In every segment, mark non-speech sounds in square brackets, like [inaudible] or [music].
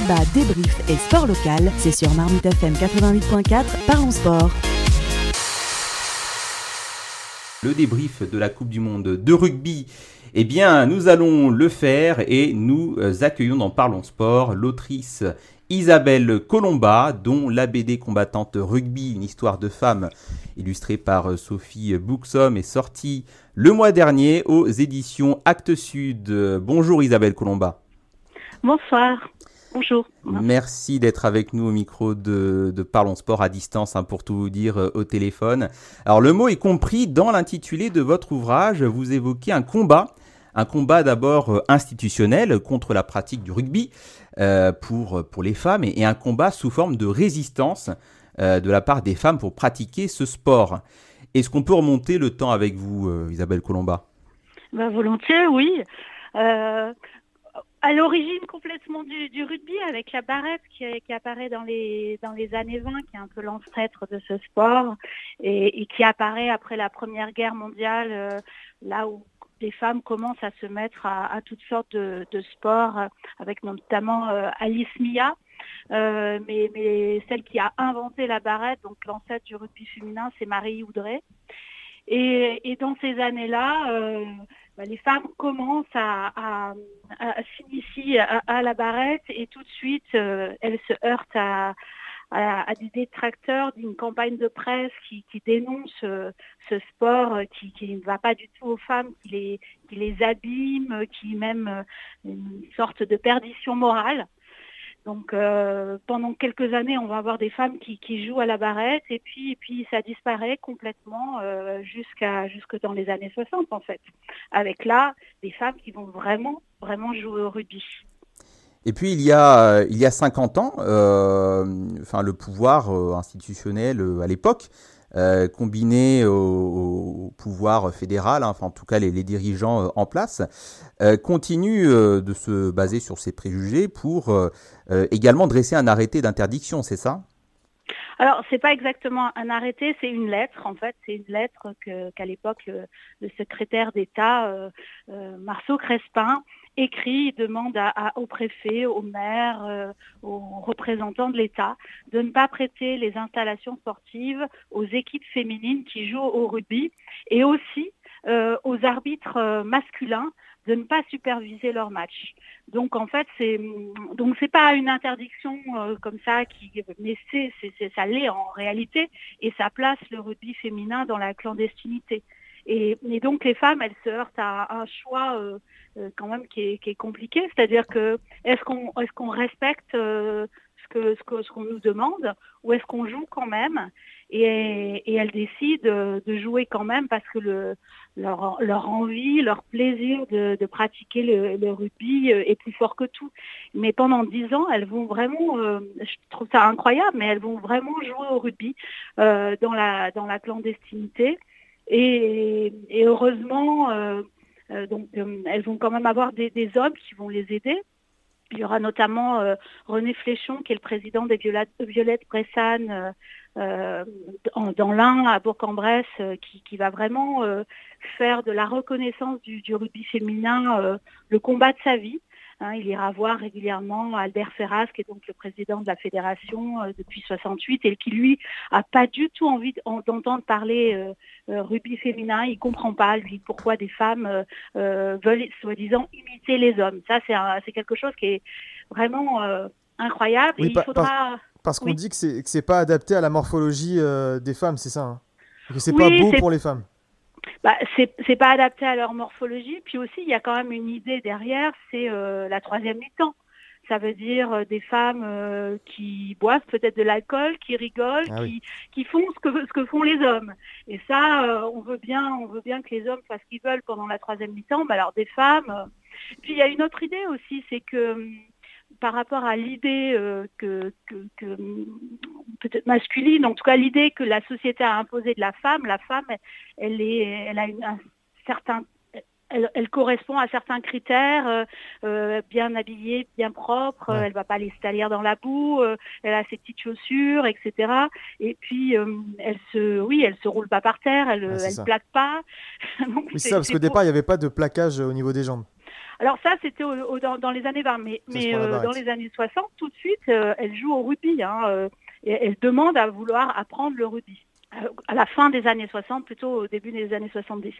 débat, débrief et sport local, c'est sur Marmite FM 88.4, parlons sport. Le débrief de la Coupe du Monde de rugby, eh bien, nous allons le faire et nous accueillons dans Parlons Sport l'autrice Isabelle Colomba, dont la BD combattante rugby, une histoire de femme, illustrée par Sophie Bouxom, est sortie le mois dernier aux éditions Actes Sud. Bonjour Isabelle Colomba. Bonsoir. Bonjour. Merci d'être avec nous au micro de, Parlons Sport à distance, hein, pour tout vous dire euh, au téléphone. Alors le mot est compris dans l'intitulé de votre ouvrage. Vous évoquez un combat, un combat d'abord euh, institutionnel contre la pratique du rugby euh, pour, pour les femmes et, un combat sous forme de résistance de la part des femmes pour pratiquer ce sport. Est-ce qu'on peut remonter le temps avec vous, Isabelle Colomba? Ben, Volontiers, oui à l'origine complètement du, rugby avec la barrette qui, apparaît dans les, dans les années 20, qui est un peu l'ancêtre de ce sport et, qui apparaît après la Première Guerre mondiale, euh, là où les femmes commencent à se mettre à, toutes sortes de, sports, avec notamment euh, Alice Mia. Euh, mais, mais, celle qui a inventé la barrette, donc l'ancêtre du rugby féminin, c'est Marie Houdret. Et, dans ces années-là, bah, les femmes commencent à, s'initier à, la barrette et tout de suite, euh, elles se heurtent à, des détracteurs d'une campagne de presse qui, dénonce euh, ce sport qui, ne va pas du tout aux femmes, qui les, qui les abîme, qui même euh, une sorte de perdition morale. Donc euh, pendant quelques années, on va avoir des femmes qui, jouent à la barrette et puis, puis ça disparaît complètement euh, jusqu'à jusque dans les années 60 en fait. Avec là des femmes qui vont vraiment vraiment jouer au rugby. Et puis il y a il y a 50 ans, euh, enfin le pouvoir institutionnel à l'époque euh, combiné au, pouvoir fédéral, hein, enfin en tout cas les, dirigeants euh, en place, euh, continuent de se baser sur ces préjugés pour également dresser un arrêté d'interdiction, c'est ça? Alors, c'est pas exactement un arrêté, c'est une lettre. En fait, c'est une lettre qu'à l'époque le, secrétaire d'État Marceau Crespin écrit, demande à, au préfet, au maire, euh, aux représentants de l'État de ne pas prêter les installations sportives aux équipes féminines qui jouent au rugby et aussi euh, aux arbitres euh, masculins de ne pas superviser leurs matchs. Donc en fait, c'est donc c'est pas une interdiction comme ça qui mais c'est, ça l'est en réalité et ça place le rugby féminin dans la clandestinité. Et, donc les femmes, elles se heurtent à un choix euh, quand même qui est, compliqué. C'est-à-dire que est-ce qu'on est-ce qu'on respecte euh, ce que ce qu'on nous demande ou est-ce qu'on joue quand même? Et, elles décident de jouer quand même parce que le, leur, envie, leur plaisir de, pratiquer le, rugby euh, est plus fort que tout. Mais pendant dix ans, elles vont vraiment, je trouve ça incroyable, mais elles vont vraiment jouer au rugby dans la dans la clandestinité. Et, heureusement, euh, donc euh, elles vont quand même avoir des, hommes qui vont les aider. Il y aura notamment euh, René Fléchon, qui est le président des Violettes, Bressane dans l'Ain, à Bourg-en-Bresse, qui, va vraiment faire de la reconnaissance du, du rugby féminin le combat de sa vie. Hein, il ira voir régulièrement Albert Ferraz, qui est donc le président de la fédération euh, depuis 68 et qui lui a pas du tout envie d'entendre parler euh, euh, rugby féminin. Il comprend pas lui pourquoi des femmes veulent soi-disant imiter les hommes. Ça c'est quelque chose qui est vraiment incroyable. il faudra... Parce qu'on dit que c'est c'est pas adapté à la morphologie des femmes, c'est ça. Hein? Que c'est pas beau pour les femmes bah, c'est pas adapté à leur morphologie. Puis aussi, il y a quand même une idée derrière, c'est euh, la troisième mi-temps. Ça veut dire euh, des femmes euh, qui boivent peut-être de l'alcool, qui rigolent, ah qui, qui font ce que, ce que font les hommes. Et ça, on veut bien, on veut bien que les hommes fassent ce qu'ils veulent pendant la troisième mi-temps. Bah, alors des femmes. Puis il y a une autre idée aussi, c'est que hum, par rapport à l'idée euh, que, peut-être masculine, en tout cas l'idée que la société a imposée de la femme, la femme, elle, est, elle a un certain elle, correspond à certains critères, euh, euh, bien habillée, bien propre, elle va pas aller se dans la boue, elle a ses petites chaussures, etc. Et puis elle se, oui, elle se roule pas par terre, elle, ne plaque pas. [laughs] oui, c'est ça, parce qu'au départ il n'y avait pas de plaquage au niveau des jambes. Alors ça, c'était dans, les années 20, mais, mais dans les années 60, tout de suite, elle joue au rugby. Hein, et elle demande à vouloir apprendre le rugby à la fin des années 60, plutôt au début des années 70.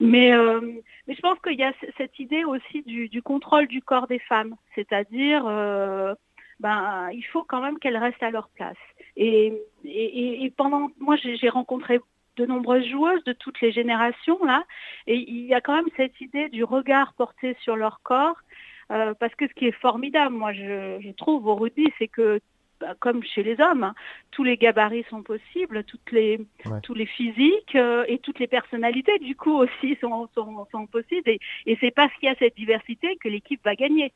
Mais, euh, mais je pense qu'il y a cette idée aussi du, du, contrôle du corps des femmes, c'est-à-dire, euh, ben, il faut quand même qu'elles restent à leur place. Et, et, et pendant, moi, j'ai rencontré de nombreuses joueuses de toutes les générations là, et il y a quand même cette idée du regard porté sur leur corps. Euh, parce que ce qui est formidable, moi je, je trouve au rugby, c'est que bah, comme chez les hommes, hein. tous les gabarits sont possibles, toutes les, tous les physiques euh, et toutes les personnalités du coup [laughs] aussi sont, sont, sont possibles. Et, et c'est parce qu'il y a cette diversité que l'équipe va gagner.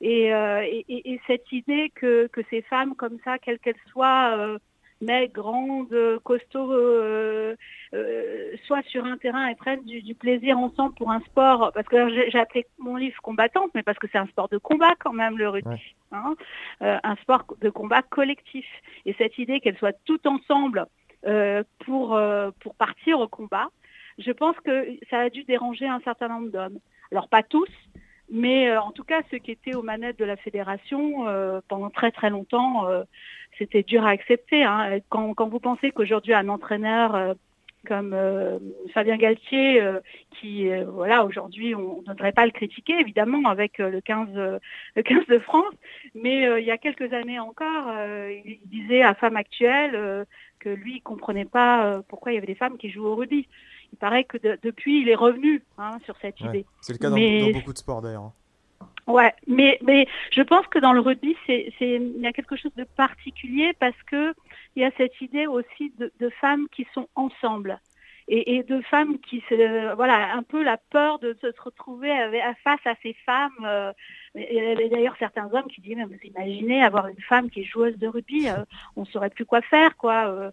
Et, euh, et, et, cette idée que, que ces femmes comme ça, quelles qu'elles soient, euh, mais grandes, costauds, euh, euh, soit sur un terrain et prennent du, plaisir ensemble pour un sport, parce que j'ai appelé mon livre combattante, mais parce que c'est un sport de combat quand même le rugby, hein, euh, un sport de combat collectif. Et cette idée qu'elles soient toutes ensemble pour, pour partir au combat, je pense que ça a dû déranger un certain nombre d'hommes. Alors pas tous, mais en tout cas, ceux qui étaient aux manettes de la fédération pendant très très longtemps, c'était dur à accepter. Hein. Quand, quand, vous pensez qu'aujourd'hui un entraîneur euh, comme euh, Fabien Galtier, euh, qui voilà aujourd'hui on ne devrait pas le critiquer évidemment avec le 15 le 15 de France, mais il y a quelques années encore, il disait à Femme Actuelle que lui il comprenait pas pourquoi il y avait des femmes qui jouent au rugby. Il paraît que depuis il est revenu hein, sur cette idée. C'est le cas dans, beaucoup de sports d'ailleurs. Hein. Ouais, mais, mais je pense que dans le rugby, c'est, c'est, il y a quelque chose de particulier parce que il y a cette idée aussi de, de femmes qui sont ensemble et, et, de femmes qui se, voilà, un peu la peur de se retrouver avec, face à ces femmes. Euh, et, d'ailleurs, certains hommes qui disent, mais vous imaginez avoir une femme qui est joueuse de rugby, euh, on saurait plus quoi faire, quoi. Euh,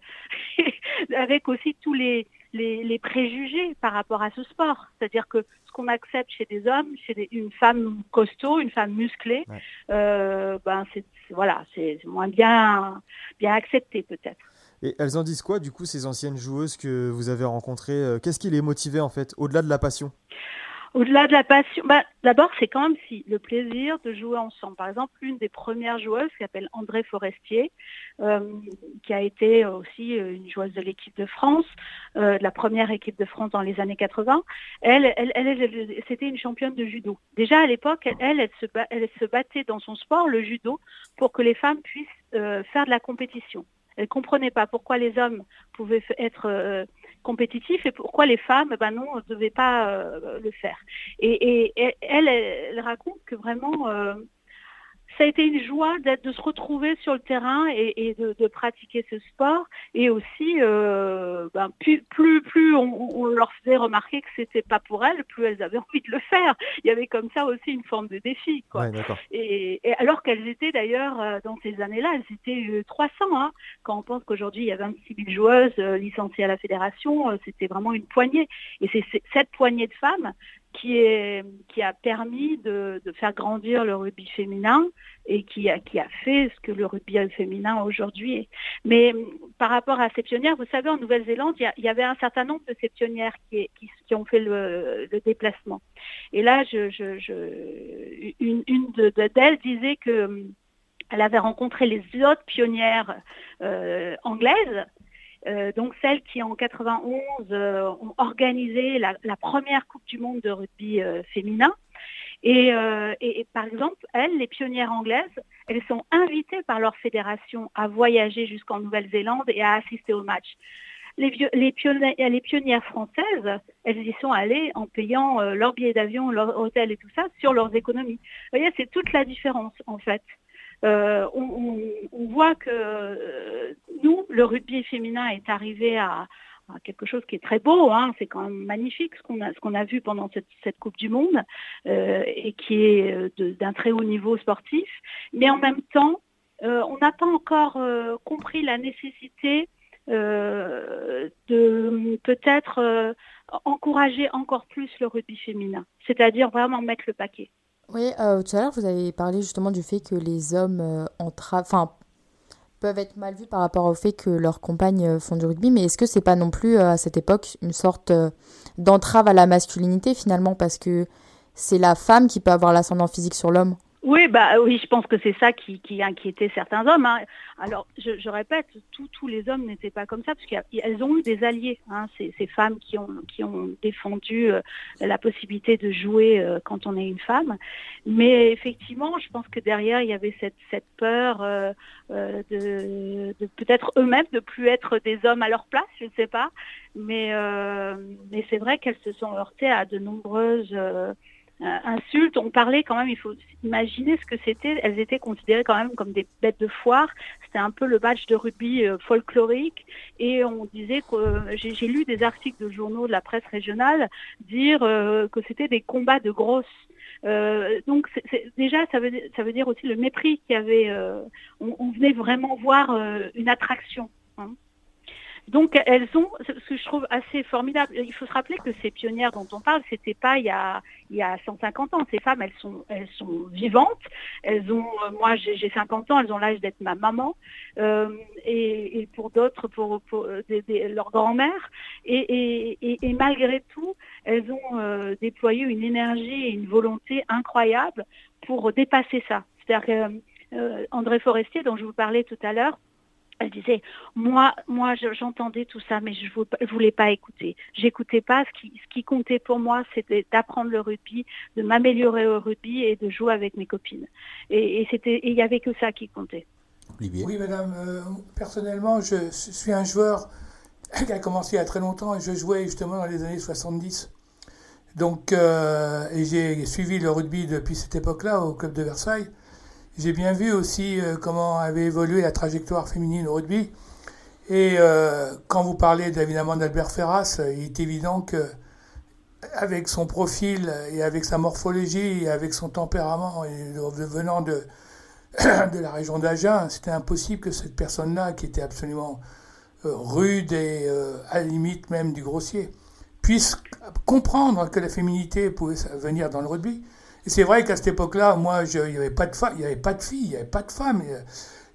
[laughs] avec aussi tous les, les, les, préjugés par rapport à ce sport. C'est-à-dire que ce qu'on accepte chez des hommes, chez une femme costaud, une femme musclée, euh, ben c'est voilà, c'est moins bien bien accepté peut-être. Et elles en disent quoi du coup ces anciennes joueuses que vous avez rencontrées euh, Qu'est-ce qui les motivait en fait, au-delà de la passion? Au-delà de la passion, bah, d'abord c'est quand même si le plaisir de jouer ensemble. Par exemple, une des premières joueuses qui s'appelle André Forestier, euh, qui a été aussi euh, une joueuse de l'équipe de France, euh, de la première équipe de France dans les années 80. Elle, elle, elle, c'était une championne de judo. Déjà à l'époque, elle, elle, se, battait dans son sport, le judo, pour que les femmes puissent faire de la compétition. Elle comprenait pas pourquoi les hommes pouvaient être compétitif et pourquoi les femmes, ben non, ne devaient pas euh, le faire. Et, et, elle, elle, raconte que vraiment, euh, ça a été une joie de se retrouver sur le terrain et, et de, de, pratiquer ce sport. Et aussi, euh, ben, plus, plus, plus on, on, leur faisait remarquer que c'était pas pour elles, plus elles avaient [laughs] envie de le faire. Il y avait comme ça aussi une forme de défi. Quoi. et, et, alors qu'elles étaient d'ailleurs, euh, dans ces années-là, elles étaient 300. Euh, hein. Quand on pense qu'aujourd'hui, il y a 26 000 joueuses licenciées à la fédération, c'était vraiment une poignée. Et c'est cette poignée de femmes qui, a permis de, faire grandir le rugby féminin et qui a, fait ce que le rugby féminin aujourd'hui est. Mais par rapport à ces pionnières, vous savez, en Nouvelle-Zélande, il, y, avait un certain nombre de ces pionnières qui, ont fait le, déplacement. Et là, une, d'elles de, disait que elle avait rencontré les autres pionnières euh, anglaises euh, donc celles qui en 91 euh, ont organisé la, première Coupe du Monde de rugby euh, féminin. Et, par exemple, elles, les pionnières anglaises, elles sont invitées par leur fédération à voyager jusqu'en Nouvelle-Zélande et à assister au match. Les, les, pionnières, les, pionnières françaises, elles y sont allées en payant leur billet d'avion, leur hôtel et tout ça sur leurs économies. Vous voyez, c'est toute la différence en fait. Euh, on, voit que euh, nous, le rugby féminin est arrivé à, quelque chose qui est très beau, hein, c'est quand même magnifique ce qu'on a, vu pendant cette, Coupe du Monde euh, et qui est d'un très haut niveau sportif, mais en même temps, on n'a pas encore compris la nécessité de peut-être encourager encore plus le rugby féminin, c'est-à-dire vraiment mettre le paquet. Oui, euh, tout à l'heure, vous avez parlé justement du fait que les hommes euh, peuvent être mal vus par rapport au fait que leurs compagnes euh, font du rugby, mais est-ce que c'est pas non plus à cette époque une sorte d'entrave à la masculinité finalement? Parce que c'est la femme qui peut avoir l'ascendant physique sur l'homme. Oui, bah oui, je pense que c'est ça qui, inquiétait certains hommes. Hein. Alors, je, répète, tous les hommes n'étaient pas comme ça, parce qu'elles ont eu des alliés, hein, ces, femmes qui ont, défendu euh, la possibilité de jouer euh, quand on est une femme. Mais effectivement, je pense que derrière, il y avait cette, peur euh, de, peut-être eux-mêmes de plus être des hommes à leur place, je ne sais pas. Mais, c'est vrai qu'elles se sont heurtées à de nombreuses insultes. On parlait quand même, il faut imaginer ce que c'était. Elles étaient considérées quand même comme des bêtes de foire. C'était un peu le match de rugby euh, folklorique. Et on disait que euh, j'ai lu des articles de journaux de la presse régionale dire que c'était des combats de grosses. donc déjà, ça veut, ça veut dire aussi le mépris qu'il y avait. On, venait vraiment voir une attraction. Hein. Donc elles ont, ce que je trouve assez formidable, il faut se rappeler que ces pionnières dont on parle, c'était pas il y a il y a 150 ans. Ces femmes, elles sont elles sont vivantes. Elles ont, euh, moi j'ai 50 ans, elles ont l'âge d'être ma maman euh, et, pour d'autres pour, pour euh, leur grand-mère. Et, malgré tout, elles ont déployé une énergie et une volonté incroyable pour dépasser ça. C'est-à-dire que André Forestier, dont je vous parlais tout à l'heure, elle disait, moi, moi, j'entendais tout ça, mais je ne voulais pas écouter. J'écoutais pas. Ce qui, ce qui comptait pour moi, c'était d'apprendre le rugby, de m'améliorer au rugby et de jouer avec mes copines. Et, c'était, il y avait que ça qui comptait. Oui, madame. Euh, personnellement, je suis un joueur [laughs] qui a commencé il y a très longtemps et je jouais justement dans les années 70. Donc, euh, et j'ai suivi le rugby depuis cette époque-là au club de Versailles. J'ai bien vu aussi euh, comment avait évolué la trajectoire féminine au rugby. Et euh, quand vous parlez évidemment d'Albert Ferras, il est évident que avec son profil et avec sa morphologie et avec son tempérament venant [coughs] de, la région d'Agen, c'était impossible que cette personne-là, qui était absolument euh, rude et à la limite même du grossier, puisse comprendre que la féminité pouvait venir dans le rugby. C'est vrai qu'à cette époque-là, moi, il n'y avait pas de filles, il n'y avait pas de femmes.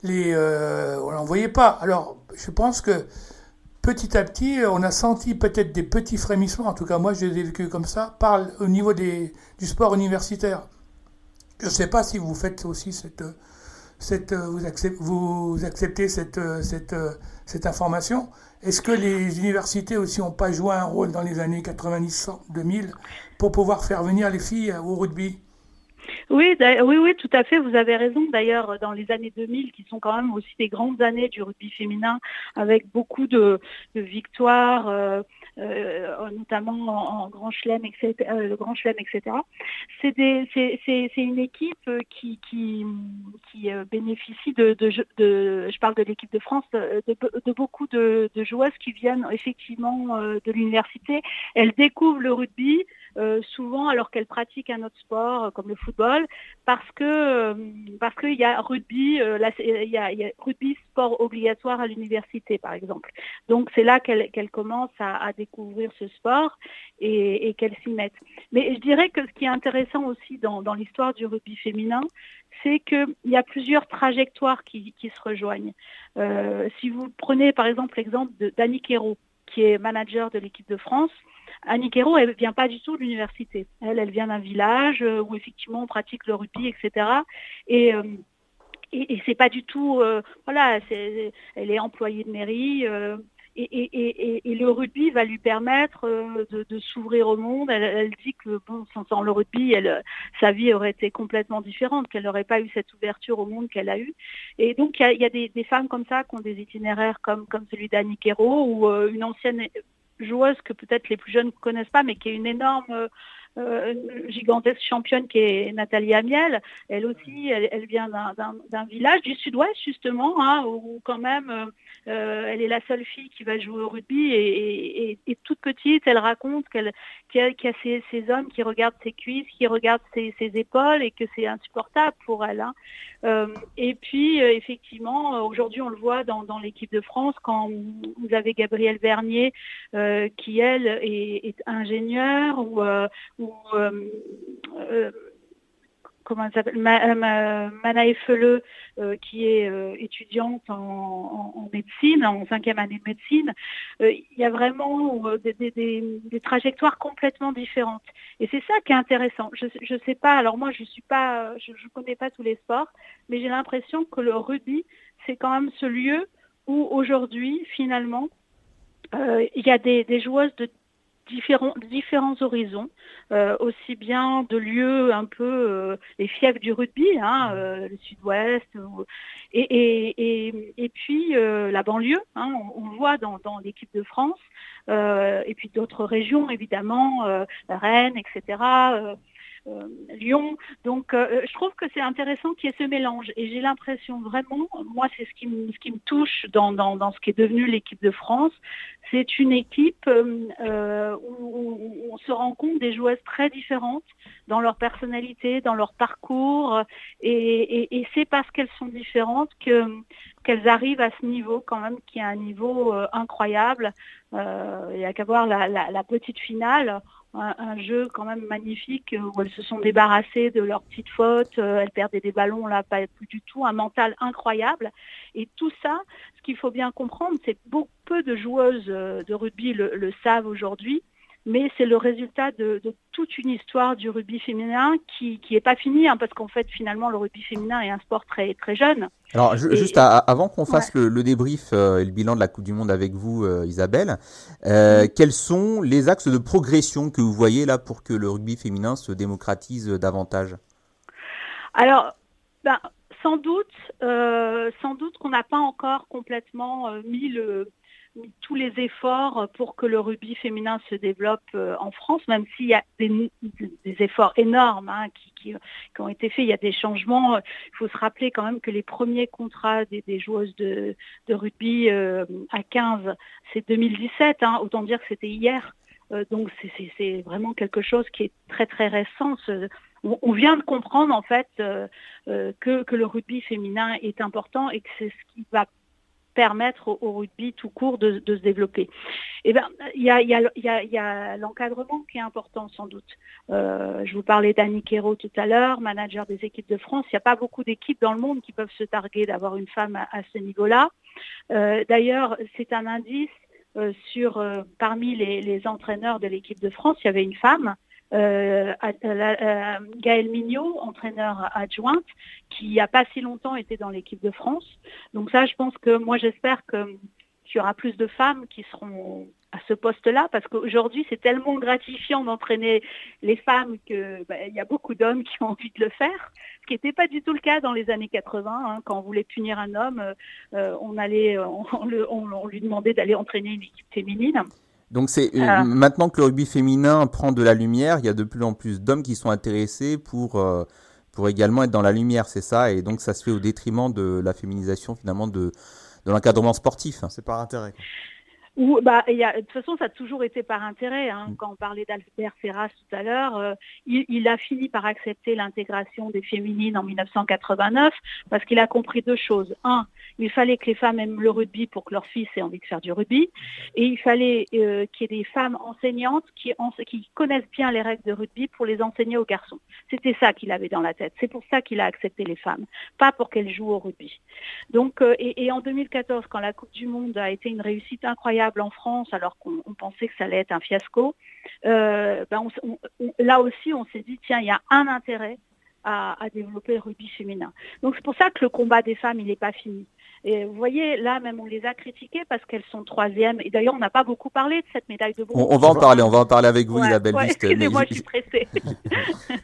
Les, euh, on n'en voyait pas. Alors, je pense que petit à petit, on a senti peut-être des petits frémissements, en tout cas moi je les ai comme ça, par, au niveau des, du sport universitaire. Je ne sais pas si vous faites aussi cette, cette vous, acceptez, vous acceptez cette, cette, cette information. Est-ce que les universités aussi n'ont pas joué un rôle dans les années 90-2000 pour pouvoir faire venir les filles au rugby oui, oui, oui, tout à fait. Vous avez raison. D'ailleurs, dans les années 2000, qui sont quand même aussi des grandes années du rugby féminin, avec beaucoup de, victoires, euh, euh, notamment en, Grand Chelem, etc., euh, le Grand Chelem, etc. C'est une équipe qui, qui, qui bénéficie de, de, je parle de l'équipe de France, de, beaucoup de, joueuses qui viennent effectivement de l'université. Elles découvrent le rugby. souvent alors qu'elles pratiquent un autre sport comme le football parce que parce qu'il y a rugby il, y a, y a, rugby sport obligatoire à l'université par exemple donc c'est là qu'elle commence à, à, découvrir ce sport et, et qu'elle s'y mette mais je dirais que ce qui est intéressant aussi dans, l'histoire du rugby féminin c'est qu'il y a plusieurs trajectoires qui, se rejoignent euh, si vous prenez par exemple l'exemple d'Annie Quérault qui est manager de l'équipe de France Annie Quérault, elle vient pas du tout de l'université. Elle, elle vient d'un village euh, où effectivement on pratique le rugby, etc. Et euh, et, c'est pas du tout, euh, voilà, elle est employée de mairie. Et, le rugby va lui permettre de, de s'ouvrir au monde. Elle, dit que bon, sans, le rugby, sa vie aurait été complètement différente, qu'elle n'aurait pas eu cette ouverture au monde qu'elle a eue. Et donc il y a, des, femmes comme ça qui ont des itinéraires comme, celui d'Annie Quérault ou une ancienne joueuse que peut-être les plus jeunes ne connaissent pas, mais qui est une énorme euh, gigantesque championne qui est Nathalie Amiel. Elle aussi, elle, vient d'un village du sud-ouest justement, hein, où quand même euh, euh, elle est la seule fille qui va jouer au rugby et, toute petite, elle raconte qu'elle qu'il y a, ces, hommes qui regardent ses cuisses, qui regardent ses, épaules et que c'est insupportable pour elle. Hein. et puis effectivement, aujourd'hui on le voit dans, l'équipe de France quand vous avez Gabrielle Vernier qui elle est, est ingénieure ou, ou euh, euh, comment elle s'appelle Manae Feleux, qui est étudiante en, médecine, en cinquième année de médecine. Il y a vraiment des, trajectoires complètement différentes. Et c'est ça qui est intéressant. Je ne sais pas, alors moi je suis pas, je ne connais pas tous les sports, mais j'ai l'impression que le rugby, c'est quand même ce lieu où aujourd'hui, finalement, il y a des joueuses de différents, différents horizons, euh, aussi bien de lieux un peu euh, les fiefs du rugby, hein, euh, le sud-ouest, et, et, puis la banlieue, hein, on, voit dans, dans l'équipe de France, et puis d'autres régions évidemment, Rennes, etc. Euh, Lyon. Donc euh, je trouve que c'est intéressant qu'il y ait ce mélange. Et j'ai l'impression vraiment, moi c'est ce qui, me, ce qui me touche dans, dans, ce qui est devenu l'équipe de France, c'est une équipe euh, où, on se rend compte des joueuses très différentes dans leur personnalité, dans leur parcours. Et, c'est parce qu'elles sont différentes que qu'elles arrivent à ce niveau quand même qui est un niveau incroyable. il n'y a qu'à voir la, la, petite finale un, jeu quand même magnifique euh, où elles se sont débarrassées de leurs petites fautes, euh, elles perdaient des ballons là, pas plus du tout, un mental incroyable. Et tout ça, ce qu'il faut bien comprendre, c'est que peu de joueuses euh, de rugby le savent aujourd'hui, mais c'est le résultat de, toute une histoire du rugby féminin qui n'est pas finie, hein, parce qu'en fait, finalement, le rugby féminin est un sport très, très jeune. Alors, juste avant qu'on fasse le, débrief euh, et le bilan de la Coupe du Monde avec vous, euh, Isabelle, euh, quels sont les axes de progression que vous voyez là pour que le rugby féminin se démocratise davantage? Alors, ben, sans doute, sans doute qu'on n'a pas encore complètement mis le tous les efforts pour que le rugby féminin se développe euh, en France, même s'il y a des, efforts énormes hein, qui, ont été faits, il y a des changements. Il faut se rappeler quand même que les premiers contrats des, joueuses de, rugby euh, à 15, c'est 2017, hein. autant dire que c'était hier. Euh, donc c'est vraiment quelque chose qui est très très récent. On, vient de comprendre en fait que, que, le rugby féminin est important et que c'est ce qui va permettre au, rugby tout court de, se développer. Eh ben, il y a, l'encadrement qui est important sans doute. Euh, je vous parlais d'Annie Quero tout à l'heure, manager des équipes de France. Il n'y a pas beaucoup d'équipes dans le monde qui peuvent se targuer d'avoir une femme à, ce niveau-là. Euh, d'ailleurs, c'est un indice euh, sur parmi les, entraîneurs de l'équipe de France, il y avait une femme euh, euh, Gaëlle Mignot, entraîneur adjointe, qui il n'y a pas si longtemps était dans l'équipe de France. Donc ça, je pense que moi, j'espère qu'il y aura plus de femmes qui seront à ce poste-là, parce qu'aujourd'hui, c'est tellement gratifiant d'entraîner les femmes qu'il bah, y a beaucoup d'hommes qui ont envie de le faire, ce qui n'était pas du tout le cas dans les années 80. Hein. quand on voulait punir un homme, euh, on, allait, on lui demandait d'aller entraîner une équipe féminine. Donc c'est euh, ah. maintenant que le rugby féminin prend de la lumière, il y a de plus en plus d'hommes qui sont intéressés pour euh, pour également être dans la lumière, c'est ça, et donc ça se fait au détriment de la féminisation finalement de de l'encadrement sportif. C'est par intérêt. Bah, y a, de toute façon, ça a toujours été par intérêt. Hein. Mm. Quand on parlait d'Albert Ferras tout à l'heure, euh, il, il, a fini par accepter l'intégration des féminines en 1989 parce qu'il a compris deux choses. Un, il fallait que les femmes aiment le rugby pour que leurs fils aient envie de faire du rugby. Et il fallait euh, qu'il y ait des femmes enseignantes qui, qui, connaissent bien les règles de rugby pour les enseigner aux garçons. C'était ça qu'il avait dans la tête. C'est pour ça qu'il a accepté les femmes, pas pour qu'elles jouent au rugby. Donc, euh, et, en 2014, quand la Coupe du Monde a été une réussite incroyable en France, alors qu'on pensait que ça allait être un fiasco, euh, ben là aussi, on s'est dit, tiens, il y a un intérêt à, à, développer le rugby féminin. Donc c'est pour ça que le combat des femmes, il n'est pas fini. Et vous voyez, là même on les a critiquées parce qu'elles sont troisième. Et d'ailleurs, on n'a pas beaucoup parlé de cette médaille de bronze. On, va en parler, on va en parler avec vous, Isabelle. Excusez-moi, je suis pressée. [laughs]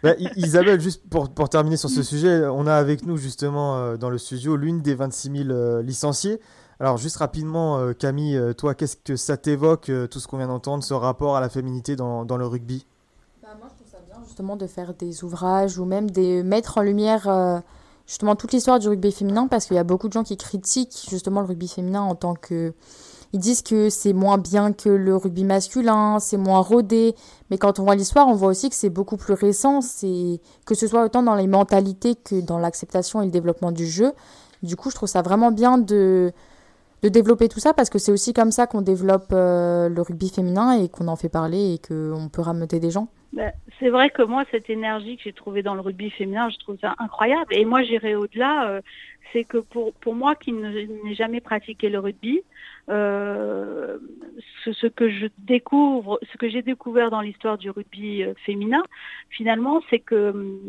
Bah, Isabelle, juste pour, pour, terminer sur ce sujet, on a avec nous justement euh, dans le studio l'une des 26 000 euh, licenciés. Alors juste rapidement, euh, Camille, toi, qu'est-ce que ça t'évoque, tout ce qu'on vient d'entendre, ce rapport à la féminité dans, dans le rugby? Bah, Moi, je trouve ça bien justement de faire des ouvrages ou même de mettre en lumière justement toute l'histoire du rugby féminin parce qu'il y a beaucoup de gens qui critiquent justement le rugby féminin en tant que ils disent que c'est moins bien que le rugby masculin, c'est moins rodé, mais quand on voit l'histoire, on voit aussi que c'est beaucoup plus récent, c'est que ce soit autant dans les mentalités que dans l'acceptation et le développement du jeu. Du coup, je trouve ça vraiment bien de de développer tout ça parce que c'est aussi comme ça qu'on développe euh, le rugby féminin et qu'on en fait parler et qu'on peut rameuter des gens. Ben, c'est vrai que moi, cette énergie que j'ai trouvée dans le rugby féminin, je trouve ça incroyable. Et moi, j'irai au-delà. Euh, c'est que pour, pour moi qui n'ai jamais pratiqué le rugby, euh, ce, ce, que je découvre, ce que j'ai découvert dans l'histoire du rugby euh, féminin, finalement, c'est que hum,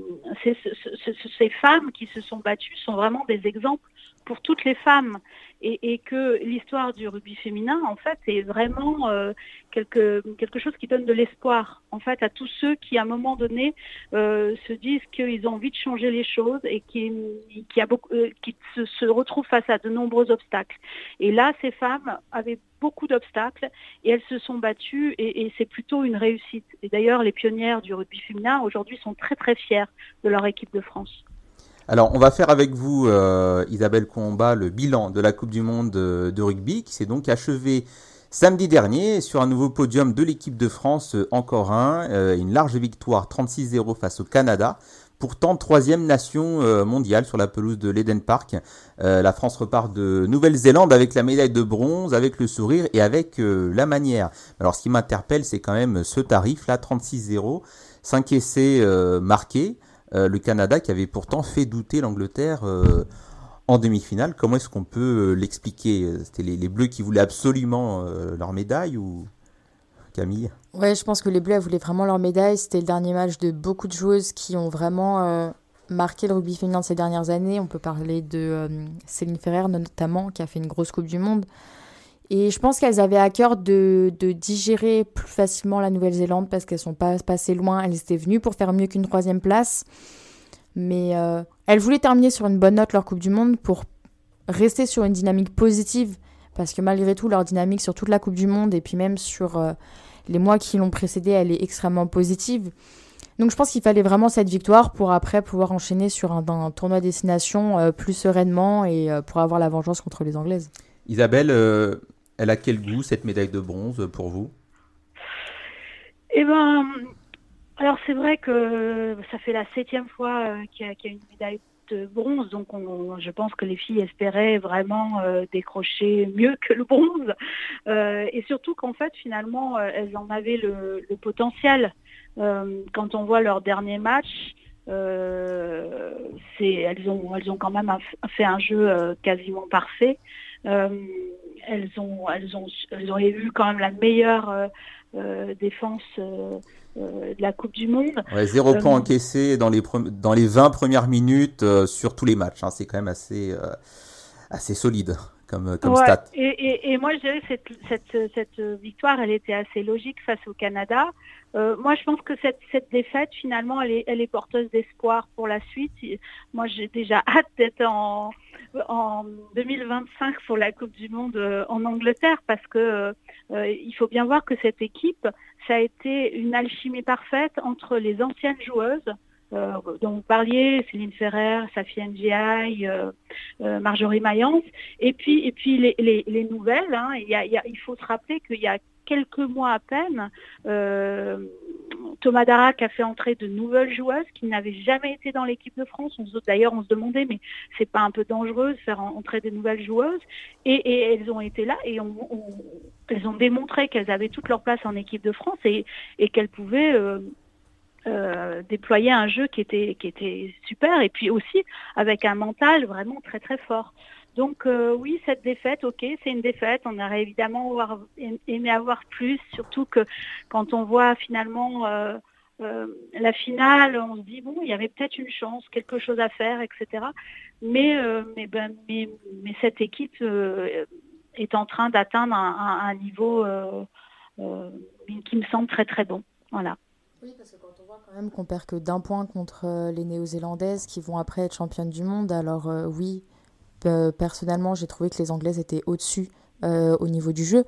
ces femmes qui se sont battues sont vraiment des exemples pour toutes les femmes et, et que l'histoire du rugby féminin, en fait, est vraiment euh, quelque, quelque chose qui donne de l'espoir, en fait, à tous ceux qui, à un moment donné, euh, se disent qu'ils ont envie de changer les choses et qui, qui, a beaucoup, euh, qui se, se, retrouvent face à de nombreux obstacles. Et là, ces femmes avaient beaucoup d'obstacles et elles se sont battues et, c'est plutôt une réussite. Et d'ailleurs, les pionnières du rugby féminin aujourd'hui sont très très fières de leur équipe de France. Alors, on va faire avec vous, euh, Isabelle Combat, le bilan de la Coupe du Monde de, rugby qui s'est donc achevé samedi dernier sur un nouveau podium de l'équipe de France, euh, encore un, euh, une large victoire 36-0 face au Canada. Pourtant, troisième nation euh, mondiale sur la pelouse de l'Eden Park. Euh, la France repart de Nouvelle-Zélande avec la médaille de bronze, avec le sourire et avec euh, la manière. Alors, ce qui m'interpelle, c'est quand même ce tarif là, 36-0, 5 essais marqués. Euh, le Canada qui avait pourtant fait douter l'Angleterre euh, en demi-finale. Comment est-ce qu'on peut euh, l'expliquer? C'était les, les, Bleus qui voulaient absolument leur médaille ou? Camille Ouais, je pense que les Bleus voulaient vraiment leur médaille. C'était le dernier match de beaucoup de joueuses qui ont vraiment marqué le rugby féminin ces dernières années. On peut parler de Céline Ferrer notamment, qui a fait une grosse Coupe du Monde. Et je pense qu'elles avaient à cœur de, digérer plus facilement la Nouvelle-Zélande parce qu'elles sont pas passées loin. Elles étaient venues pour faire mieux qu'une troisième place. Mais euh, elles voulaient terminer sur une bonne note leur Coupe du Monde pour rester sur une dynamique positive. Parce que malgré tout, leur dynamique sur toute la Coupe du Monde et puis même sur euh, les mois qui l'ont précédée, elle est extrêmement positive. Donc je pense qu'il fallait vraiment cette victoire pour après pouvoir enchaîner sur un, un tournoi destination euh, plus sereinement et euh, pour avoir la vengeance contre les Anglaises. Isabelle, elle a quel goût cette médaille de bronze pour vous? Eh ben, alors c'est vrai que ça fait la septième fois euh, qu'il y, qu y, a une médaille de bronze, donc on, je pense que les filles espéraient vraiment euh, décrocher mieux que le bronze, euh, et surtout qu'en fait finalement euh, elles en avaient le, potentiel. Euh, quand on voit leur dernier match, elles ont elles ont quand même fait un jeu quasiment parfait. elles ont elles ont elles auraient eu quand même la meilleure défense euh, de la Coupe du Monde. Ouais, zéro euh, point encaissé dans les, dans les 20 premières minutes euh, sur tous les matchs. Hein. C'est quand même assez, euh, assez solide comme, comme ouais. stat. Et, et, et, moi, je dirais que cette, cette, cette, victoire, elle était assez logique face au Canada. Euh, moi, je pense que cette, cette défaite, finalement, elle est, elle est porteuse d'espoir pour la suite. Moi, j'ai déjà [laughs] hâte d'être en, en 2025 pour la Coupe du Monde en Angleterre parce que euh, il faut bien voir que cette équipe, ça a été une alchimie parfaite entre les anciennes joueuses, euh, dont vous parliez, Céline Ferrer, Safi Ndiaye, euh, euh, Marjorie Mayence, et puis, et puis les, les, les nouvelles. Hein, y a, y a, il faut se rappeler qu'il y a quelques mois à peine, euh, Thomas Darac a fait entrer de nouvelles joueuses qui n'avaient jamais été dans l'équipe de France. D'ailleurs, on se demandait, mais c'est pas un peu dangereux de faire entrer des nouvelles joueuses? Et, elles ont été là et elles ont démontré qu'elles avaient toute leur place en équipe de France et, et qu'elles pouvaient euh, euh, déployer un jeu qui était, qui était super et puis aussi avec un mental vraiment très très fort. Donc euh, oui, cette défaite, ok, c'est une défaite. On aurait évidemment avoir, aimé avoir plus, surtout que quand on voit finalement euh, euh, la finale, on se dit bon, il y avait peut-être une chance, quelque chose à faire, etc. Mais ben, mais, cette équipe est en train d'atteindre un, niveau qui me semble très très bon. Voilà. Oui, parce que quand on voit quand même qu'on perd que d'un point contre les Néo-Zélandaises qui vont après être championnes du monde, alors oui. Euh, personnellement, j'ai trouvé que les Anglaises étaient au-dessus euh, au niveau du jeu.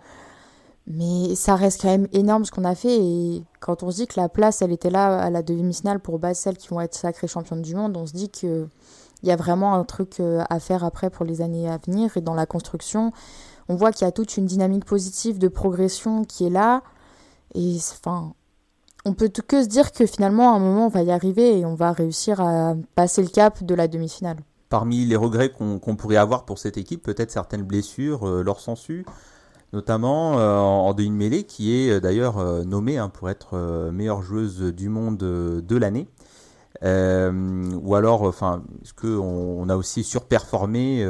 Mais ça reste quand même énorme ce qu'on a fait. Et quand on se dit que la place, elle était là à la demi-finale pour battre celles qui vont être sacrées championnes du monde, on se dit qu'il y a vraiment un truc euh, à faire après pour les années à venir. Et dans la construction, on voit qu'il y a toute une dynamique positive de progression qui est là. Et enfin, on peut que se dire que finalement, à un moment, on va y arriver et on va réussir à passer le cap de la demi-finale parmi les regrets qu'on qu pourrait avoir pour cette équipe, peut-être certaines blessures, euh, leur sensu. notamment en demi-mêlée, qui est d'ailleurs nommée hein, pour être meilleure joueuse du monde de l'année. ou alors, enfin, est-ce qu'on on a aussi surperformé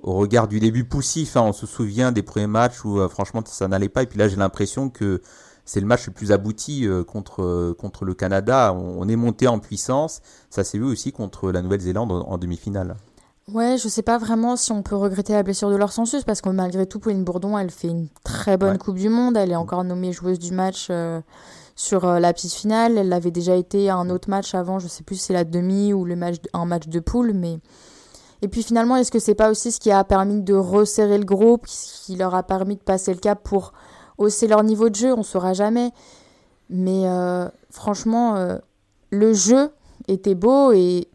au regard du début poussif hein, On se souvient des premiers matchs où franchement ça n'allait pas, et puis là j'ai l'impression que c'est le match le plus abouti euh, contre, euh, contre le Canada. On, est monté en puissance. Ça s'est vu aussi contre la Nouvelle-Zélande en, demi-finale. Ouais, je sais pas vraiment si on peut regretter la blessure de leur sensus parce que malgré tout, Pauline Bourdon, elle fait une très bonne Coupe du Monde. Elle est encore nommée joueuse du match euh, sur la piste finale. Elle avait déjà été à un autre match avant, je sais plus si c'est la demi ou le match, un match de poule, mais. Et puis finalement, est-ce que c'est pas aussi ce qui a permis de resserrer le groupe, qui leur a permis de passer le cap pour hausser leur niveau de jeu, on ne saura jamais. Mais euh, franchement, euh, le jeu était beau et,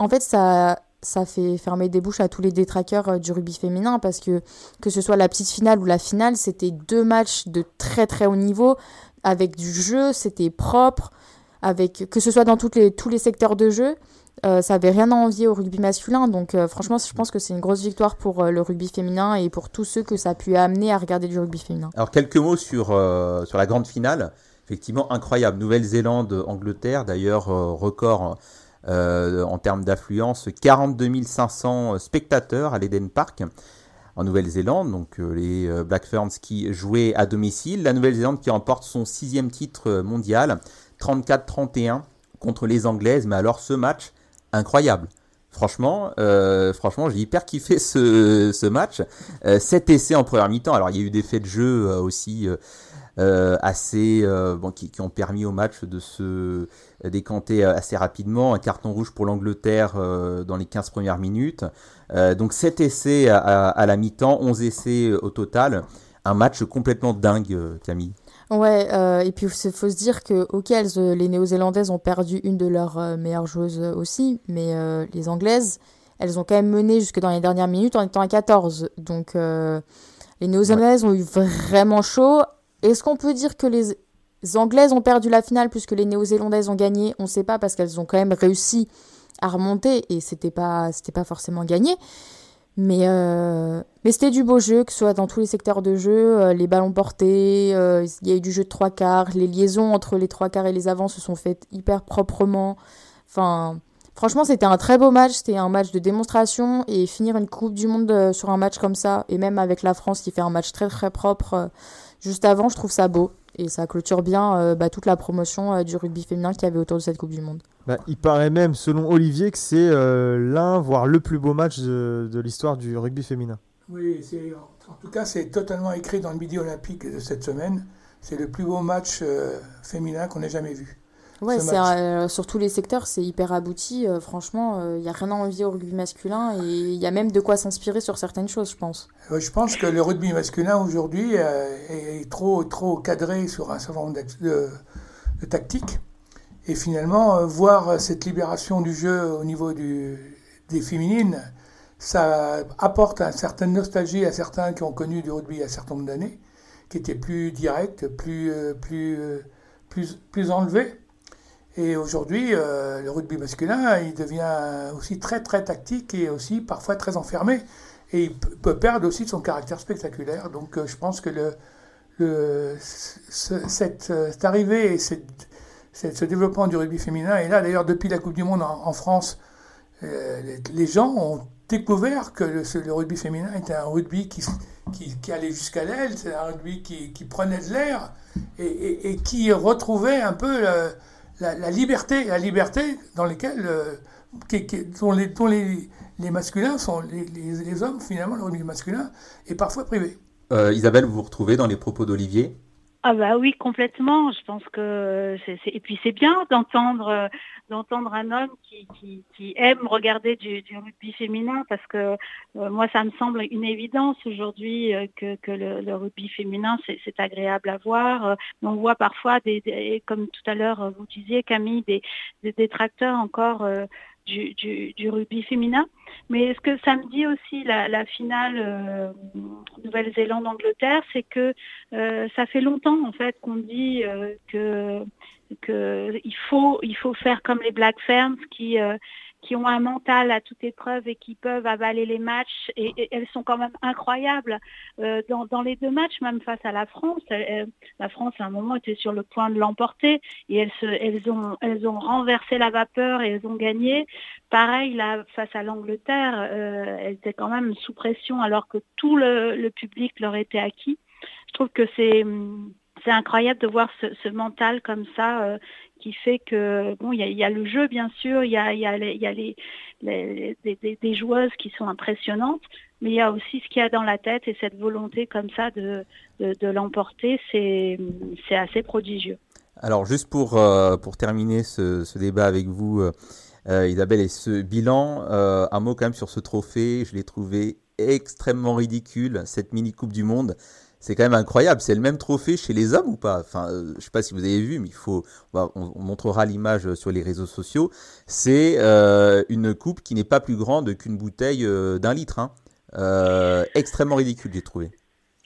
en fait, ça, ça fait fermer des bouches à tous les détraqueurs euh, du rugby féminin parce que que ce soit la petite finale ou la finale, c'était deux matchs de très très haut niveau avec du jeu, c'était propre, avec que ce soit dans les, tous les secteurs de jeu. Euh, ça avait rien à envier au rugby masculin. Donc euh, franchement, je pense que c'est une grosse victoire pour euh, le rugby féminin et pour tous ceux que ça a pu amener à regarder du rugby féminin. Alors quelques mots sur, sur la grande finale. Effectivement, incroyable. Nouvelle-Zélande, Angleterre, d'ailleurs, record en termes d'affluence. 42 500 spectateurs à l'Eden Park en Nouvelle-Zélande. Donc les Black Ferns qui jouaient à domicile. La Nouvelle-Zélande qui remporte son sixième titre mondial. 34-31 contre les Anglaises. Mais alors ce match incroyable. Franchement, euh, franchement, j'ai hyper kiffé ce, match. Euh, 7 essais en première mi-temps. Alors, il y a eu des faits de jeu euh, aussi euh, assez qui, ont permis au match de se décanter assez rapidement. Un carton rouge pour l'Angleterre dans les 15 premières minutes. donc, 7 essais à, à la mi-temps, 11 essais au total. Un match complètement dingue, Camille. Ouais, euh, et puis il faut se dire que, ok, les Néo-Zélandaises ont perdu une de leurs euh, meilleures joueuses aussi, mais euh, les Anglaises, elles ont quand même mené jusque dans les dernières minutes en étant à 14. Donc les Néo-Zélandaises ont eu vraiment chaud. Est-ce qu'on peut dire que les Anglaises ont perdu la finale puisque les Néo-Zélandaises ont gagné? On ne sait pas parce qu'elles ont quand même réussi à remonter et c'était pas, c'était pas forcément gagné. Mais, euh, mais c'était du beau jeu, que ce soit dans tous les secteurs de jeu, euh, les ballons portés, euh, il y a eu du jeu de trois quarts, les liaisons entre les trois quarts et les avants se sont faites hyper proprement. Enfin, franchement, c'était un très beau match, c'était un match de démonstration et finir une Coupe du Monde sur un match comme ça, et même avec la France qui fait un match très très propre juste avant, je trouve ça beau. Et ça clôture bien bah, toute la promotion du rugby féminin qu'il y avait autour de cette Coupe du Monde. Bah, il paraît même, selon Olivier, que c'est euh, l'un, voire le plus beau match de, l'histoire du rugby féminin. Oui, en tout cas, c'est totalement écrit dans le Midi Olympique de cette semaine. C'est le plus beau match euh, féminin qu'on ait jamais vu. Ouais, c'est, euh, sur tous les secteurs, c'est hyper abouti. franchement, il n'y a rien à envier au rugby masculin et il y a même de quoi s'inspirer sur certaines choses, je pense. je pense que le rugby masculin aujourd'hui est trop, trop cadré sur un certain nombre de, de tactiques et finalement, euh, voir cette libération du jeu au niveau du, des féminines, ça apporte une certaine nostalgie à certains qui ont connu du rugby a un certain nombre d'années, qui était plus direct, plus, euh, plus, euh, plus, plus enlevé. Et aujourd'hui, le rugby masculin, il devient aussi très très tactique et aussi parfois très enfermé. Et il peut perdre aussi son caractère spectaculaire. Donc je pense que le, cette, arrivée et cette ce développement du rugby féminin. Et là, d'ailleurs, depuis la Coupe du Monde en, France, euh, les, gens ont découvert que le, rugby féminin était un rugby qui, qui, allait jusqu'à l'aile, c'est un rugby qui, qui prenait de l'air et, qui retrouvait un peu la, liberté, la liberté dans lesquelles, euh, dont, les, dont les, les, masculins sont, les, les, hommes, finalement, le rugby masculin est parfois privé. Euh, Isabelle, vous vous retrouvez dans les propos d'Olivier? Ah bah oui, complètement. Je pense que c'est et puis c'est bien d'entendre d'entendre un homme qui, qui, qui, aime regarder du, du, rugby féminin parce que euh, moi ça me semble une évidence aujourd'hui euh, que, que le, le, rugby féminin c'est agréable à voir. on voit parfois des, comme tout à l'heure vous disiez Camille des, des détracteurs encore euh, du, du, du, rugby féminin. Mais ce que ça me dit aussi la, la finale euh, Nouvelle-Zélande-Angleterre, c'est que euh, ça fait longtemps en fait qu'on dit euh, que que il faut il faut faire comme les Black Ferns qui qui ont un mental à toute épreuve et qui peuvent avaler les matchs. Et, elles sont quand même incroyables euh, dans, les deux matchs, même face à la France. la France, à un moment, était sur le point de l'emporter et elles, se, elles, ont, elles ont renversé la vapeur et elles ont gagné. Pareil, là, face à l'Angleterre, euh, elles étaient quand même sous pression alors que tout le, public leur était acquis. Je trouve que c'est c'est incroyable de voir ce, mental comme ça euh, qui fait que bon il y a, le jeu bien sûr il y a, les, des, joueuses qui sont impressionnantes mais il y a aussi ce qu'il y a dans la tête et cette volonté comme ça de, l'emporter c'est assez prodigieux. Alors juste pour euh, terminer ce, débat avec vous euh, Isabelle et ce bilan un mot quand même sur ce trophée je l'ai trouvé extrêmement ridicule cette mini coupe du monde c'est quand même incroyable. C'est le même trophée chez les hommes ou pas? Enfin, euh, je sais pas si vous avez vu, mais il faut, on, montrera l'image sur les réseaux sociaux. C'est euh, une coupe qui n'est pas plus grande qu'une bouteille euh, d'un litre. Hein. extrêmement ridicule, j'ai trouvé.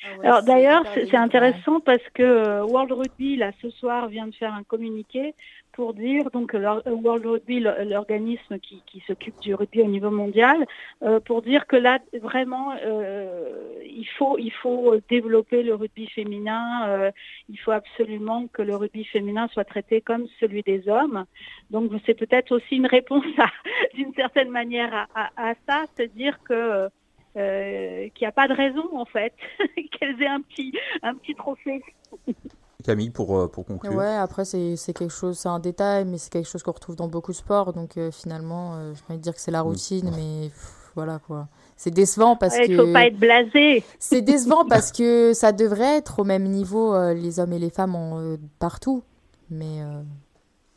Ah Alors d'ailleurs, c'est intéressant parce que World Rugby, là, ce soir, vient de faire un communiqué pour dire, donc World Rugby, l'organisme qui, s'occupe du rugby au niveau mondial, euh, pour dire que là, vraiment, euh, il, faut, il faut développer le rugby féminin, euh, il faut absolument que le rugby féminin soit traité comme celui des hommes. Donc c'est peut-être aussi une réponse [laughs] d'une certaine manière à, à, ça, c'est dire que qu'il n'y a pas de raison en fait [laughs] qu'elles aient un petit, un petit trophée. Camille, pour, euh, pour conclure. Ouais, après, c'est quelque chose, c'est un détail, mais c'est quelque chose qu'on retrouve dans beaucoup de sports. Donc euh, finalement, euh, je vais dire que c'est la routine, mais voilà quoi. C'est décevant parce que. Il faut pas être blasé. [laughs] C'est décevant parce que ça devrait être au même niveau, les hommes et les femmes en, partout. Mais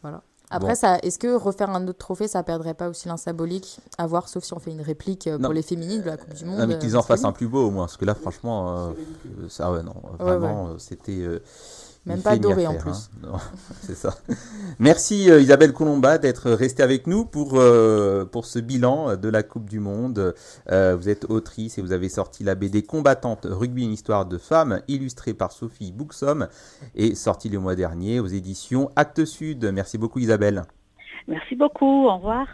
voilà. Après, ça, est-ce que refaire un autre trophée, ça perdrait pas aussi l'insymbolique? À voir, sauf si on fait une réplique pour les féminines de la Coupe du Monde. Non, mais qu'ils en fassent un plus beau au moins, parce que là, franchement, ça, ouais, non, vraiment, c'était. Même pas doré en plus. Hein. [laughs] c'est ça. Merci euh, Isabelle Colomba d'être restée avec nous pour, euh, pour ce bilan de la Coupe du Monde. Euh, vous êtes autrice et vous avez sorti la BD Combattante Rugby, une histoire de femmes, illustrée par Sophie Bouxom et sortie le mois dernier aux éditions Actes Sud. Merci beaucoup Isabelle. Merci beaucoup. Au revoir.